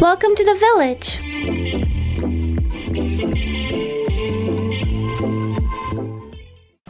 Welcome to the village.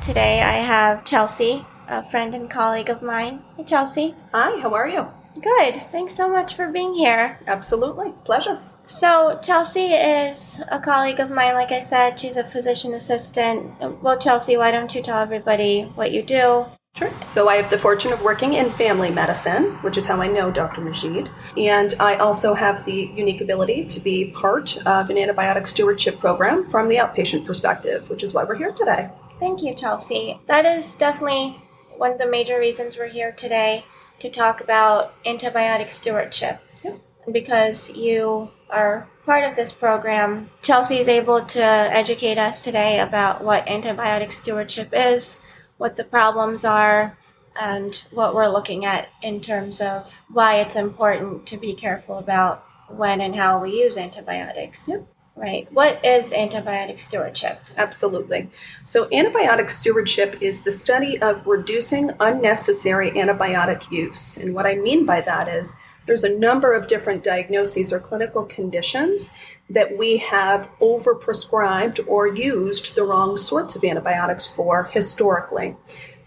Today I have Chelsea, a friend and colleague of mine. Hey, Chelsea. Hi, how are you? Good. Thanks so much for being here. Absolutely. Pleasure. So, Chelsea is a colleague of mine, like I said. She's a physician assistant. Well, Chelsea, why don't you tell everybody what you do? Sure. So I have the fortune of working in family medicine, which is how I know Dr. Majid. And I also have the unique ability to be part of an antibiotic stewardship program from the outpatient perspective, which is why we're here today. Thank you, Chelsea. That is definitely one of the major reasons we're here today to talk about antibiotic stewardship. Because you are part of this program, Chelsea is able to educate us today about what antibiotic stewardship is what the problems are and what we're looking at in terms of why it's important to be careful about when and how we use antibiotics. Yep. Right. What is antibiotic stewardship? Absolutely. So, antibiotic stewardship is the study of reducing unnecessary antibiotic use. And what I mean by that is there's a number of different diagnoses or clinical conditions that we have overprescribed or used the wrong sorts of antibiotics for historically.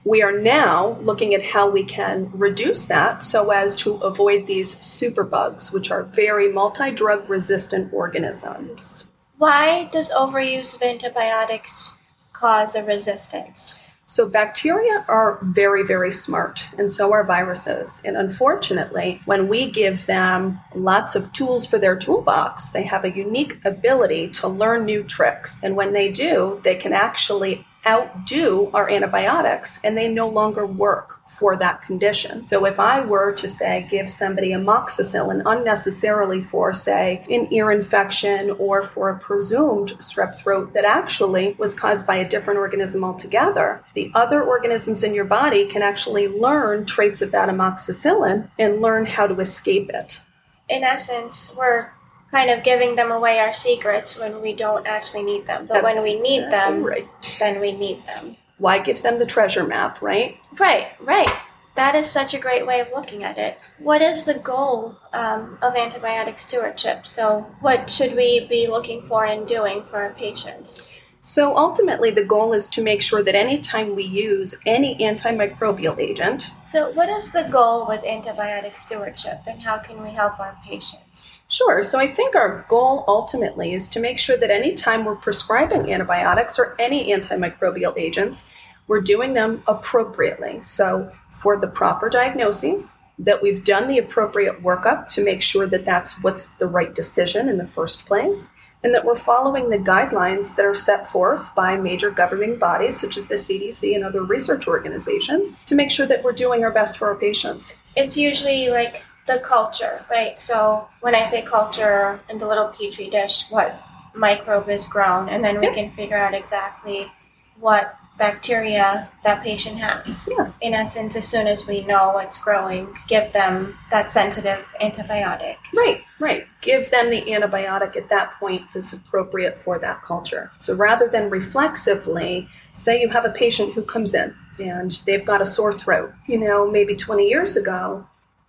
We are now looking at how we can reduce that so as to avoid these superbugs, which are very multi drug resistant organisms. Why does overuse of antibiotics cause a resistance? So, bacteria are very, very smart, and so are viruses. And unfortunately, when we give them lots of tools for their toolbox, they have a unique ability to learn new tricks. And when they do, they can actually outdo our antibiotics and they no longer work for that condition. So if I were to say give somebody amoxicillin unnecessarily for say an ear infection or for a presumed strep throat that actually was caused by a different organism altogether, the other organisms in your body can actually learn traits of that amoxicillin and learn how to escape it. In essence, we're kind of giving them away our secrets when we don't actually need them. But That's when we need exactly them, right. then we need them. Why give them the treasure map, right? Right, right. That is such a great way of looking at it. What is the goal um, of antibiotic stewardship? So, what should we be looking for and doing for our patients? So ultimately, the goal is to make sure that anytime we use any antimicrobial agent, So, what is the goal with antibiotic stewardship, and how can we help our patients? Sure. So I think our goal ultimately is to make sure that anytime we're prescribing antibiotics or any antimicrobial agents, we're doing them appropriately. So for the proper diagnoses, that we've done the appropriate workup to make sure that that's what's the right decision in the first place, and that we're following the guidelines that are set forth by major governing bodies such as the CDC and other research organizations to make sure that we're doing our best for our patients. It's usually like the culture, right? So, when I say culture in the little petri dish, what microbe is grown, and then we Yep. can figure out exactly what bacteria that patient has. Yes. In essence, as soon as we know what's growing, give them that sensitive antibiotic. Right, right. Give them the antibiotic at that point that's appropriate for that culture. So rather than reflexively, say you have a patient who comes in and they've got a sore throat. You know, maybe 20 years ago,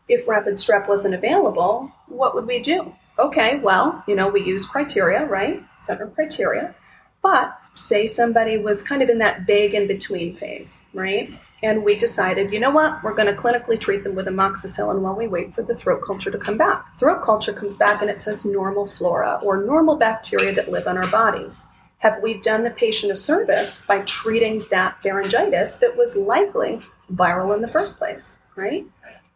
if rapid strep wasn't available, what would we do? Okay, well, you know, we use criteria, right? Certain criteria. But say somebody was kind of in that vague in between phase, right? And we decided, you know what, we're going to clinically treat them with amoxicillin while we wait for the throat culture to come back. Throat culture comes back and it says normal flora or normal bacteria that live on our bodies. Have we done the patient a service by treating that pharyngitis that was likely viral in the first place, right?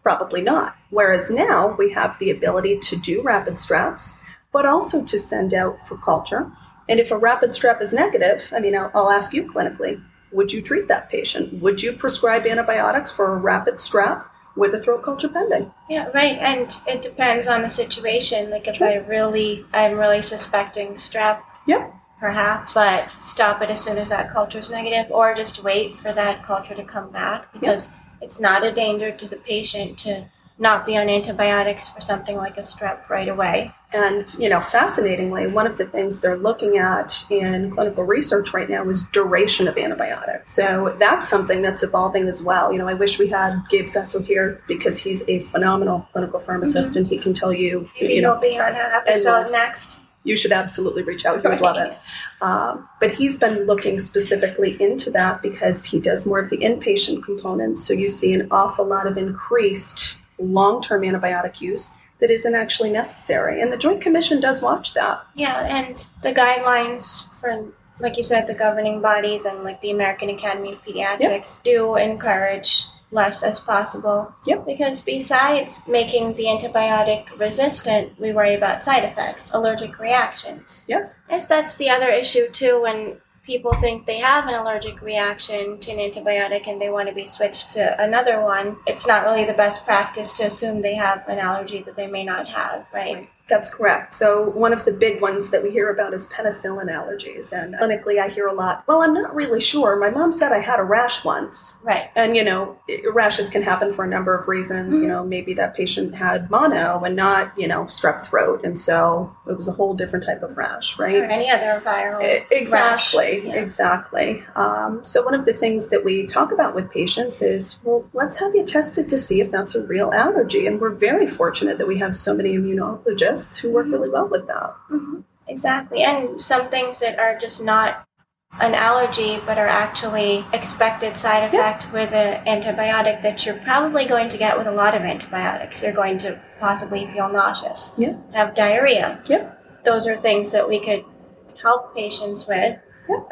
Probably not. Whereas now we have the ability to do rapid streps, but also to send out for culture. And if a rapid strep is negative, I mean, I'll, I'll ask you clinically, would you treat that patient? Would you prescribe antibiotics for a rapid strep with a throat culture pending? Yeah, right. And it depends on the situation. Like if Sure. I really, I'm really suspecting strep, Yep. perhaps, but stop it as soon as that culture is negative, or just wait for that culture to come back because it's not a danger to the patient to not be on antibiotics for something like a strep right away. And, you know, fascinatingly, one of the things they're looking at in clinical research right now is duration of antibiotics. So that's something that's evolving as well. You know, I wish we had Gabe Zesso here because he's a phenomenal clinical pharmacist mm-hmm. and he can tell you, Maybe you know, he'll be on an episode next you should absolutely reach out. He would love it. Um, but he's been looking specifically into that because he does more of the inpatient component. So you see an awful lot of increased long term antibiotic use that isn't actually necessary. And the Joint Commission does watch that. Yeah, and the guidelines for, like you said, the governing bodies and like the American Academy of Pediatrics yep. do encourage less as possible. Yep. Because besides making the antibiotic resistant, we worry about side effects, allergic reactions. Yes. Yes, that's the other issue too when people think they have an allergic reaction to an antibiotic and they want to be switched to another one. It's not really the best practice to assume they have an allergy that they may not have, right? right. That's correct. So, one of the big ones that we hear about is penicillin allergies. And clinically, I hear a lot, well, I'm not really sure. My mom said I had a rash once. Right. And, you know, rashes can happen for a number of reasons. Mm-hmm. You know, maybe that patient had mono and not, you know, strep throat. And so it was a whole different type of rash, right? Or any other viral. Exactly. Yeah. Exactly. Um, so, one of the things that we talk about with patients is, well, let's have you tested to see if that's a real allergy. And we're very fortunate that we have so many immunologists who work really well with that. Mm-hmm. Exactly. And some things that are just not an allergy but are actually expected side effect with an antibiotic that you're probably going to get with a lot of antibiotics. You're going to possibly feel nauseous, yeah. have diarrhea. Yep. Those are things that we could help patients with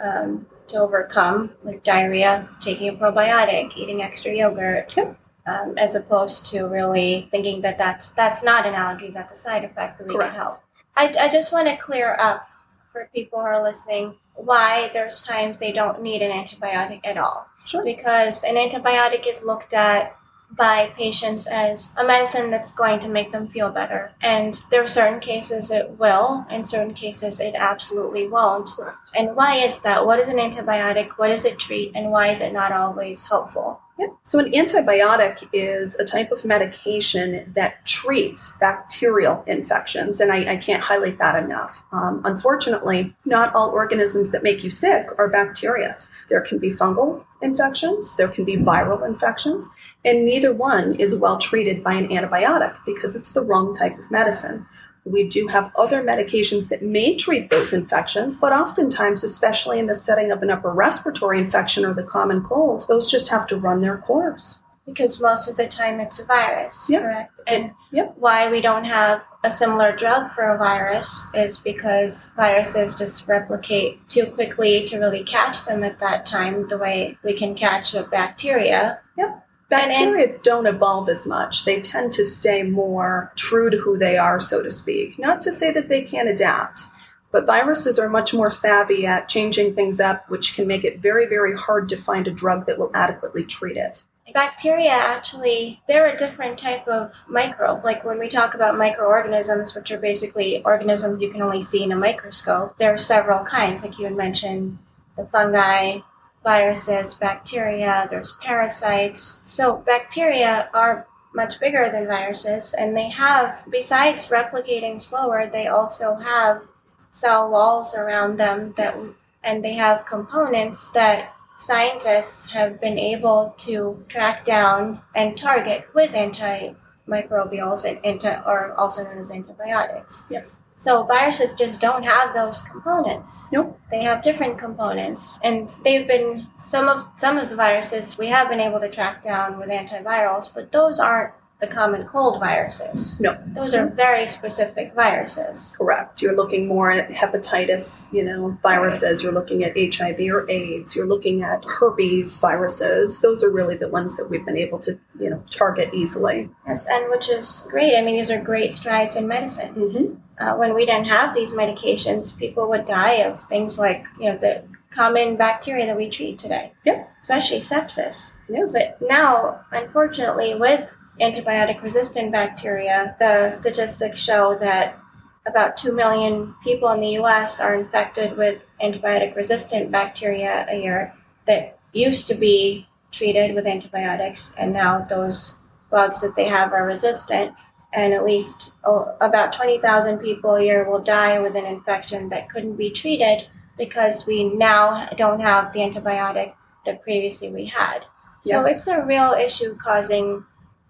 um, to overcome, like diarrhea, taking a probiotic, eating extra yogurt. Yep um, as opposed to really thinking that that's that's not an allergy, that's a side effect that we Correct. can help. I, I just want to clear up for people who are listening why there's times they don't need an antibiotic at all. Sure. Because an antibiotic is looked at by patients as a medicine that's going to make them feel better. And there are certain cases it will, in certain cases it absolutely won't. And why is that? What is an antibiotic? What does it treat? And why is it not always helpful? Yeah. So, an antibiotic is a type of medication that treats bacterial infections, and I, I can't highlight that enough. Um, unfortunately, not all organisms that make you sick are bacteria. There can be fungal infections, there can be viral infections, and neither one is well treated by an antibiotic because it's the wrong type of medicine. We do have other medications that may treat those infections, but oftentimes, especially in the setting of an upper respiratory infection or the common cold, those just have to run their course. Because most of the time it's a virus, yep. correct? And yep. why we don't have a similar drug for a virus is because viruses just replicate too quickly to really catch them at that time, the way we can catch a bacteria. Yep. Bacteria don't evolve as much. They tend to stay more true to who they are, so to speak. Not to say that they can't adapt, but viruses are much more savvy at changing things up, which can make it very, very hard to find a drug that will adequately treat it. Bacteria actually, they're a different type of microbe. Like when we talk about microorganisms, which are basically organisms you can only see in a microscope, there are several kinds, like you had mentioned the fungi, viruses, bacteria, there's parasites. So bacteria are much bigger than viruses, and they have, besides replicating slower, they also have cell walls around them that, yes. and they have components that scientists have been able to track down and target with antimicrobials and anti, or also known as antibiotics. Yes. So viruses just don't have those components. Nope. They have different components, and they've been some of some of the viruses we have been able to track down with antivirals, but those aren't the common cold viruses. No. Those are very specific viruses. Correct. You're looking more at hepatitis, you know, viruses. You're looking at HIV or AIDS. You're looking at herpes viruses. Those are really the ones that we've been able to, you know, target easily. Yes, and which is great. I mean, these are great strides in medicine. Mm-hmm. Uh, when we didn't have these medications, people would die of things like, you know, the common bacteria that we treat today. Yep. Especially sepsis. Yes. But now, unfortunately, with antibiotic resistant bacteria, the statistics show that about 2 million people in the US are infected with antibiotic resistant bacteria a year that used to be treated with antibiotics, and now those bugs that they have are resistant. And at least oh, about 20,000 people a year will die with an infection that couldn't be treated because we now don't have the antibiotic that previously we had. Yes. So it's a real issue causing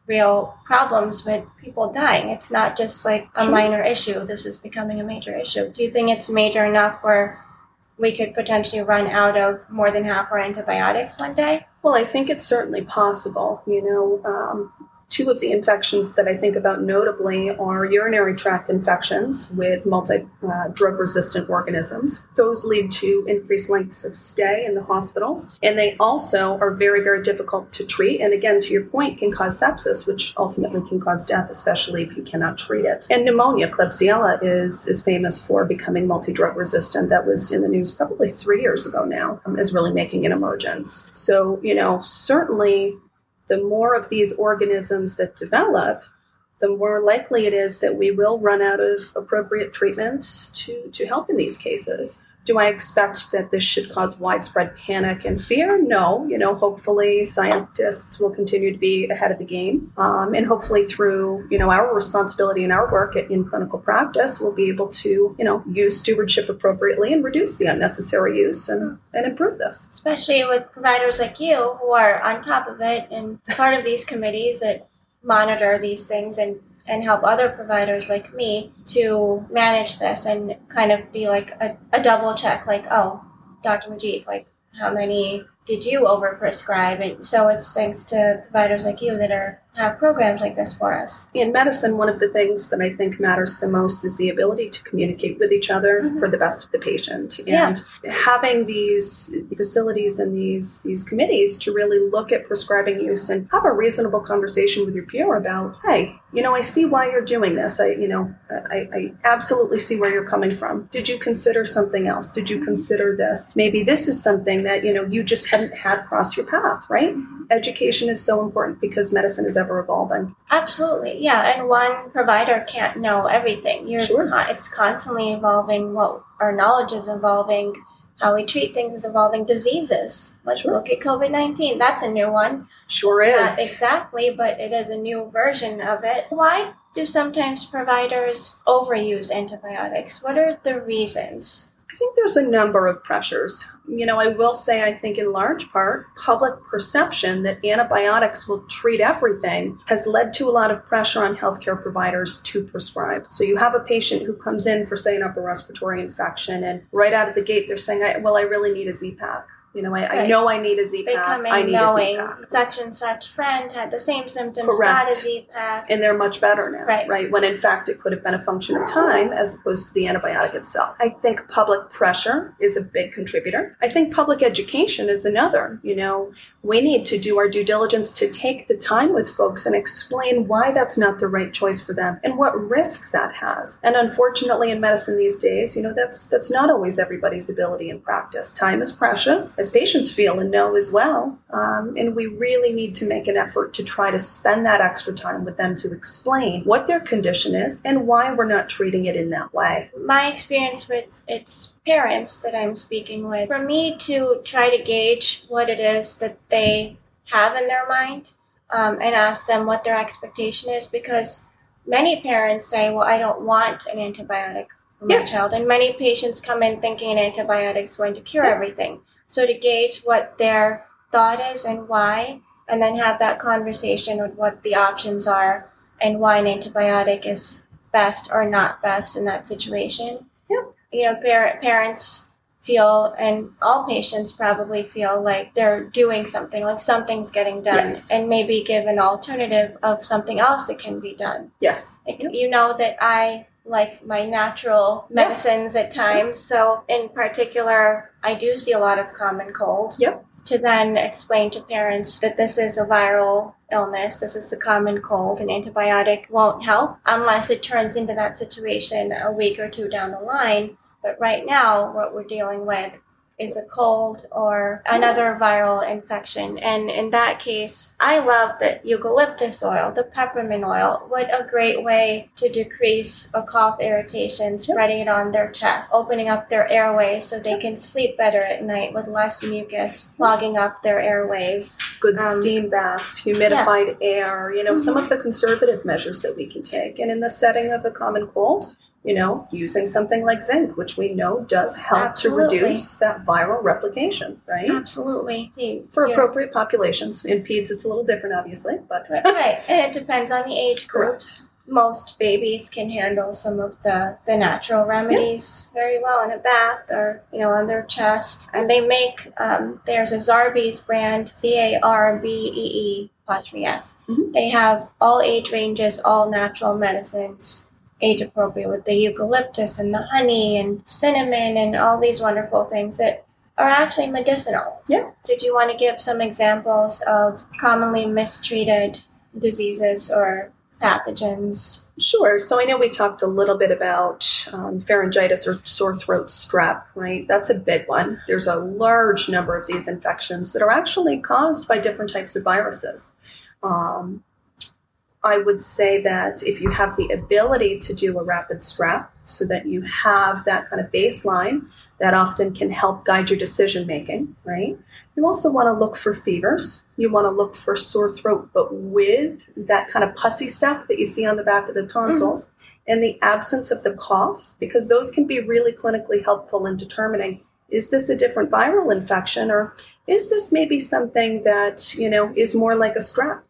real problems with people dying. It's not just like a Sure. minor issue. This is becoming a major issue. Do you think it's major enough where we could potentially run out of more than half our antibiotics one day? Well, I think it's certainly possible. You know, um, two of the infections that I think about notably are urinary tract infections with multi uh, drug resistant organisms. Those lead to increased lengths of stay in the hospitals, and they also are very, very difficult to treat. And again, to your point, can cause sepsis, which ultimately can cause death, especially if you cannot treat it. And pneumonia, Klebsiella, is is famous for becoming multi drug resistant. That was in the news probably three years ago now, um, is really making an emergence. So, you know, certainly the more of these organisms that develop, the more likely it is that we will run out of appropriate treatment to, to help in these cases. Do I expect that this should cause widespread panic and fear? No. You know, hopefully scientists will continue to be ahead of the game, um, and hopefully through you know our responsibility and our work in clinical practice, we'll be able to you know use stewardship appropriately and reduce the unnecessary use and, and improve this. Especially with providers like you who are on top of it and part of these committees that monitor these things and and help other providers like me to manage this and kind of be like a, a double check like oh dr majid like how many did you overprescribe and so it's thanks to providers like you that are have programs like this for us In medicine, one of the things that I think matters the most is the ability to communicate with each other Mhm. for the best of the patient. Yeah. And having these facilities and these these committees to really look at prescribing use and have a reasonable conversation with your peer about, hey, you know, I see why you're doing this. I, you know, I, I absolutely see where you're coming from. Did you consider something else? Did you consider this? Maybe this is something that, you know, you just hadn't had cross your path, right? Education is so important because medicine is ever evolving. Absolutely, yeah. And one provider can't know everything. You're Sure. con- it's constantly evolving. What our knowledge is evolving. How we treat things is evolving. Diseases. Let's Sure. look at COVID nineteen. That's a new one. Sure Not is. exactly, but it is a new version of it. Why do sometimes providers overuse antibiotics? What are the reasons? I think there's a number of pressures. You know, I will say, I think in large part, public perception that antibiotics will treat everything has led to a lot of pressure on healthcare providers to prescribe. So you have a patient who comes in for, say, an upper respiratory infection, and right out of the gate, they're saying, Well, I really need a Z pack. You know, I, I know I need a Z pack. I need knowing a Z pack. such and such friend had the same symptoms, Correct. got a Z pack. and they're much better now, Right. Right. When in fact it could have been a function of time as opposed to the antibiotic itself. I think public pressure is a big contributor. I think public education is another. You know, we need to do our due diligence to take the time with folks and explain why that's not the right choice for them and what risks that has. And unfortunately, in medicine these days, you know, that's that's not always everybody's ability in practice. Time is precious, as patients feel and know as well. Um, and we really need to make an effort to try to spend that extra time with them to explain what their condition is and why we're not treating it in that way. my experience with its parents that I'm speaking with, for me to try to gauge what it is that they have in their mind um, and ask them what their expectation is, because many parents say, Well, I don't want an antibiotic for my Yes. child. And many patients come in thinking an antibiotic is going to cure Yeah. everything. So to gauge what their thought is and why, and then have that conversation with what the options are and why an antibiotic is best or not best in that situation. Yeah. You know, par- parents feel, and all patients probably feel like they're doing something, like something's getting done, Yes. and maybe give an alternative of something else that can be done. Yes. Like, You know that I like my natural medicines at times, so in particular, I do see a lot of common cold. Yep. To then explain to parents that this is a viral illness, this is the common cold, an antibiotic won't help unless it turns into that situation a week or two down the line. But right now, what we're dealing with is a cold or another viral infection. And in that case, I love the eucalyptus oil, the peppermint oil. What a great way to decrease a cough irritation, spreading it on their chest, opening up their airways so they can sleep better at night with less mucus clogging up their airways. Good um, steam baths, humidified yeah. air, you know, mm-hmm. some of the conservative measures that we can take. And in the setting of a common cold, you know, using something like zinc, which we know does help Absolutely. to reduce that viral replication, right? Absolutely. For yeah. appropriate populations. In peds, it's a little different, obviously, but. right. And it depends on the age groups. Correct. Most babies can handle some of the, the natural remedies yeah. very well in a bath or, you know, on their chest. And they make, um, there's a Zarbee's brand, Z A R B E E apostrophe S. Mm-hmm. They have all age ranges, all natural medicines age appropriate with the eucalyptus and the honey and cinnamon and all these wonderful things that are actually medicinal. Yeah. Did you want to give some examples of commonly mistreated diseases or pathogens? Sure. So I know we talked a little bit about um, pharyngitis or sore throat strep, right? That's a big one. There's a large number of these infections that are actually caused by different types of viruses. Um, I would say that if you have the ability to do a rapid strep so that you have that kind of baseline, that often can help guide your decision making, right? You also want to look for fevers. You want to look for sore throat, but with that kind of pussy stuff that you see on the back of the tonsils mm-hmm. and the absence of the cough, because those can be really clinically helpful in determining is this a different viral infection or is this maybe something that, you know, is more like a strep?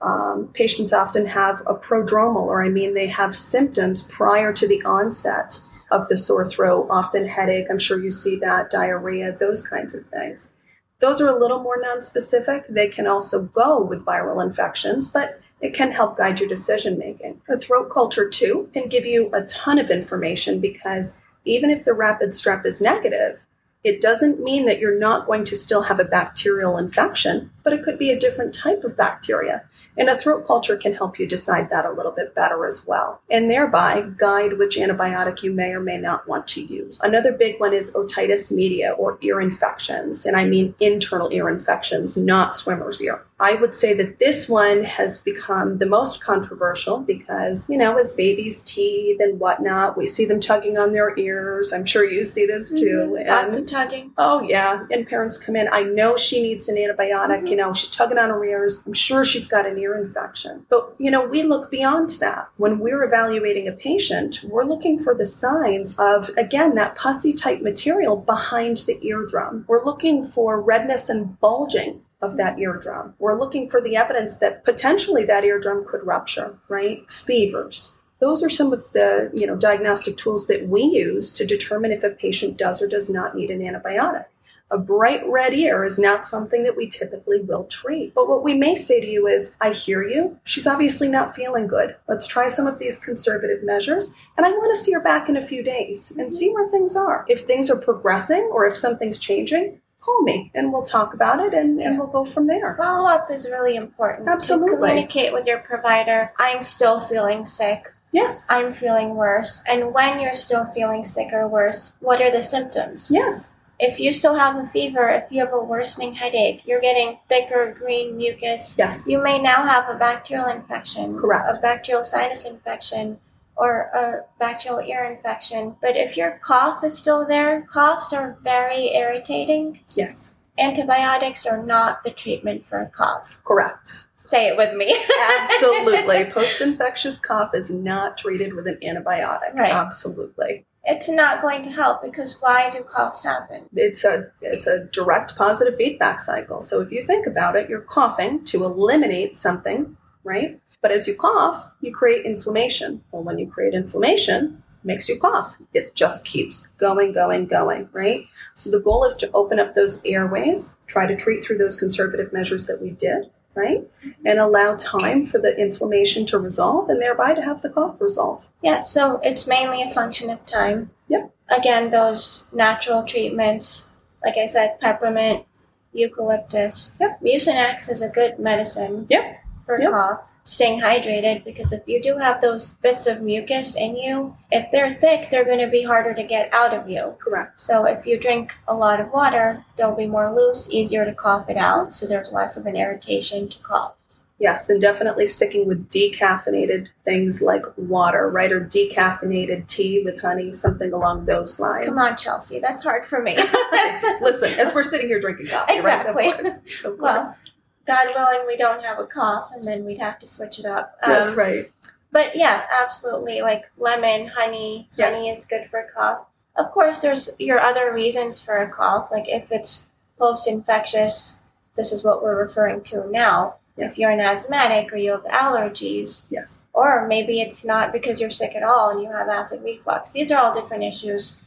Um, patients often have a prodromal, or I mean, they have symptoms prior to the onset of the sore throat, often headache. I'm sure you see that, diarrhea, those kinds of things. Those are a little more nonspecific. They can also go with viral infections, but it can help guide your decision making. A throat culture, too, can give you a ton of information because even if the rapid strep is negative, it doesn't mean that you're not going to still have a bacterial infection, but it could be a different type of bacteria. And a throat culture can help you decide that a little bit better as well, and thereby guide which antibiotic you may or may not want to use. Another big one is otitis media or ear infections, and I mean internal ear infections, not swimmer's ear. I would say that this one has become the most controversial because, you know, as babies' teeth and whatnot, we see them tugging on their ears. I'm sure you see this too. Mm-hmm. Lots of tugging. Oh, yeah. And parents come in. I know she needs an antibiotic. Mm-hmm. You know, she's tugging on her ears. I'm sure she's got an ear infection. But, you know, we look beyond that. When we're evaluating a patient, we're looking for the signs of, again, that pussy type material behind the eardrum. We're looking for redness and bulging of that eardrum. We're looking for the evidence that potentially that eardrum could rupture, right? Fevers. Those are some of the, you know, diagnostic tools that we use to determine if a patient does or does not need an antibiotic. A bright red ear is not something that we typically will treat. But what we may say to you is, I hear you. She's obviously not feeling good. Let's try some of these conservative measures. And I want to see her back in a few days and see where things are. If things are progressing or if something's changing, call me and we'll talk about it and, and we'll go from there. Follow up is really important. Absolutely. To communicate with your provider. I'm still feeling sick. Yes. I'm feeling worse. And when you're still feeling sick or worse, what are the symptoms? Yes. If you still have a fever, if you have a worsening headache, you're getting thicker green mucus. Yes. You may now have a bacterial infection. Correct. A bacterial sinus infection or a bacterial ear infection. But if your cough is still there, coughs are very irritating. Yes. Antibiotics are not the treatment for a cough. Correct. Say it with me. Absolutely. Post infectious cough is not treated with an antibiotic. Right. Absolutely. It's not going to help because why do coughs happen? It's a it's a direct positive feedback cycle. So if you think about it, you're coughing to eliminate something, right? But as you cough, you create inflammation. Well, when you create inflammation, makes you cough. It just keeps going, going, going, right? So the goal is to open up those airways, try to treat through those conservative measures that we did, right? And allow time for the inflammation to resolve and thereby to have the cough resolve. Yeah, so it's mainly a function of time. Yep. Again, those natural treatments, like I said, peppermint, eucalyptus. Yep. Mucinex is a good medicine yep. for yep. cough staying hydrated because if you do have those bits of mucus in you, if they're thick, they're going to be harder to get out of you. Correct. So if you drink a lot of water, they'll be more loose, easier to cough it out, so there's less of an irritation to cough. Yes, and definitely sticking with decaffeinated things like water, right? Or decaffeinated tea with honey, something along those lines. Come on, Chelsea, that's hard for me. Listen, as we're sitting here drinking coffee, Exactly. right? Of course. Of Well, course. God willing, we don't have a cough, and then we'd have to switch it up. That's Um, right. But yeah, absolutely. Like lemon, honey. Yes. Honey is good for a cough. Of course, there's your other reasons for a cough. Like if it's post infectious, this is what we're referring to now. Yes. If you're an asthmatic or you have allergies, Yes. or maybe it's not because you're sick at all and you have acid reflux. These are all different issues.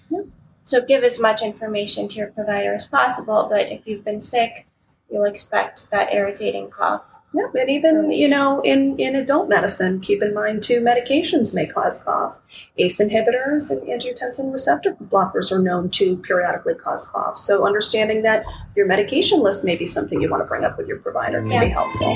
So give as much information to your provider as possible. But if you've been sick, you'll expect that irritating cough. Yep, and even you know, in in adult medicine, keep in mind too, medications may cause cough. ACE inhibitors and angiotensin receptor blockers are known to periodically cause cough. So understanding that your medication list may be something you want to bring up with your provider can be Yeah. helpful.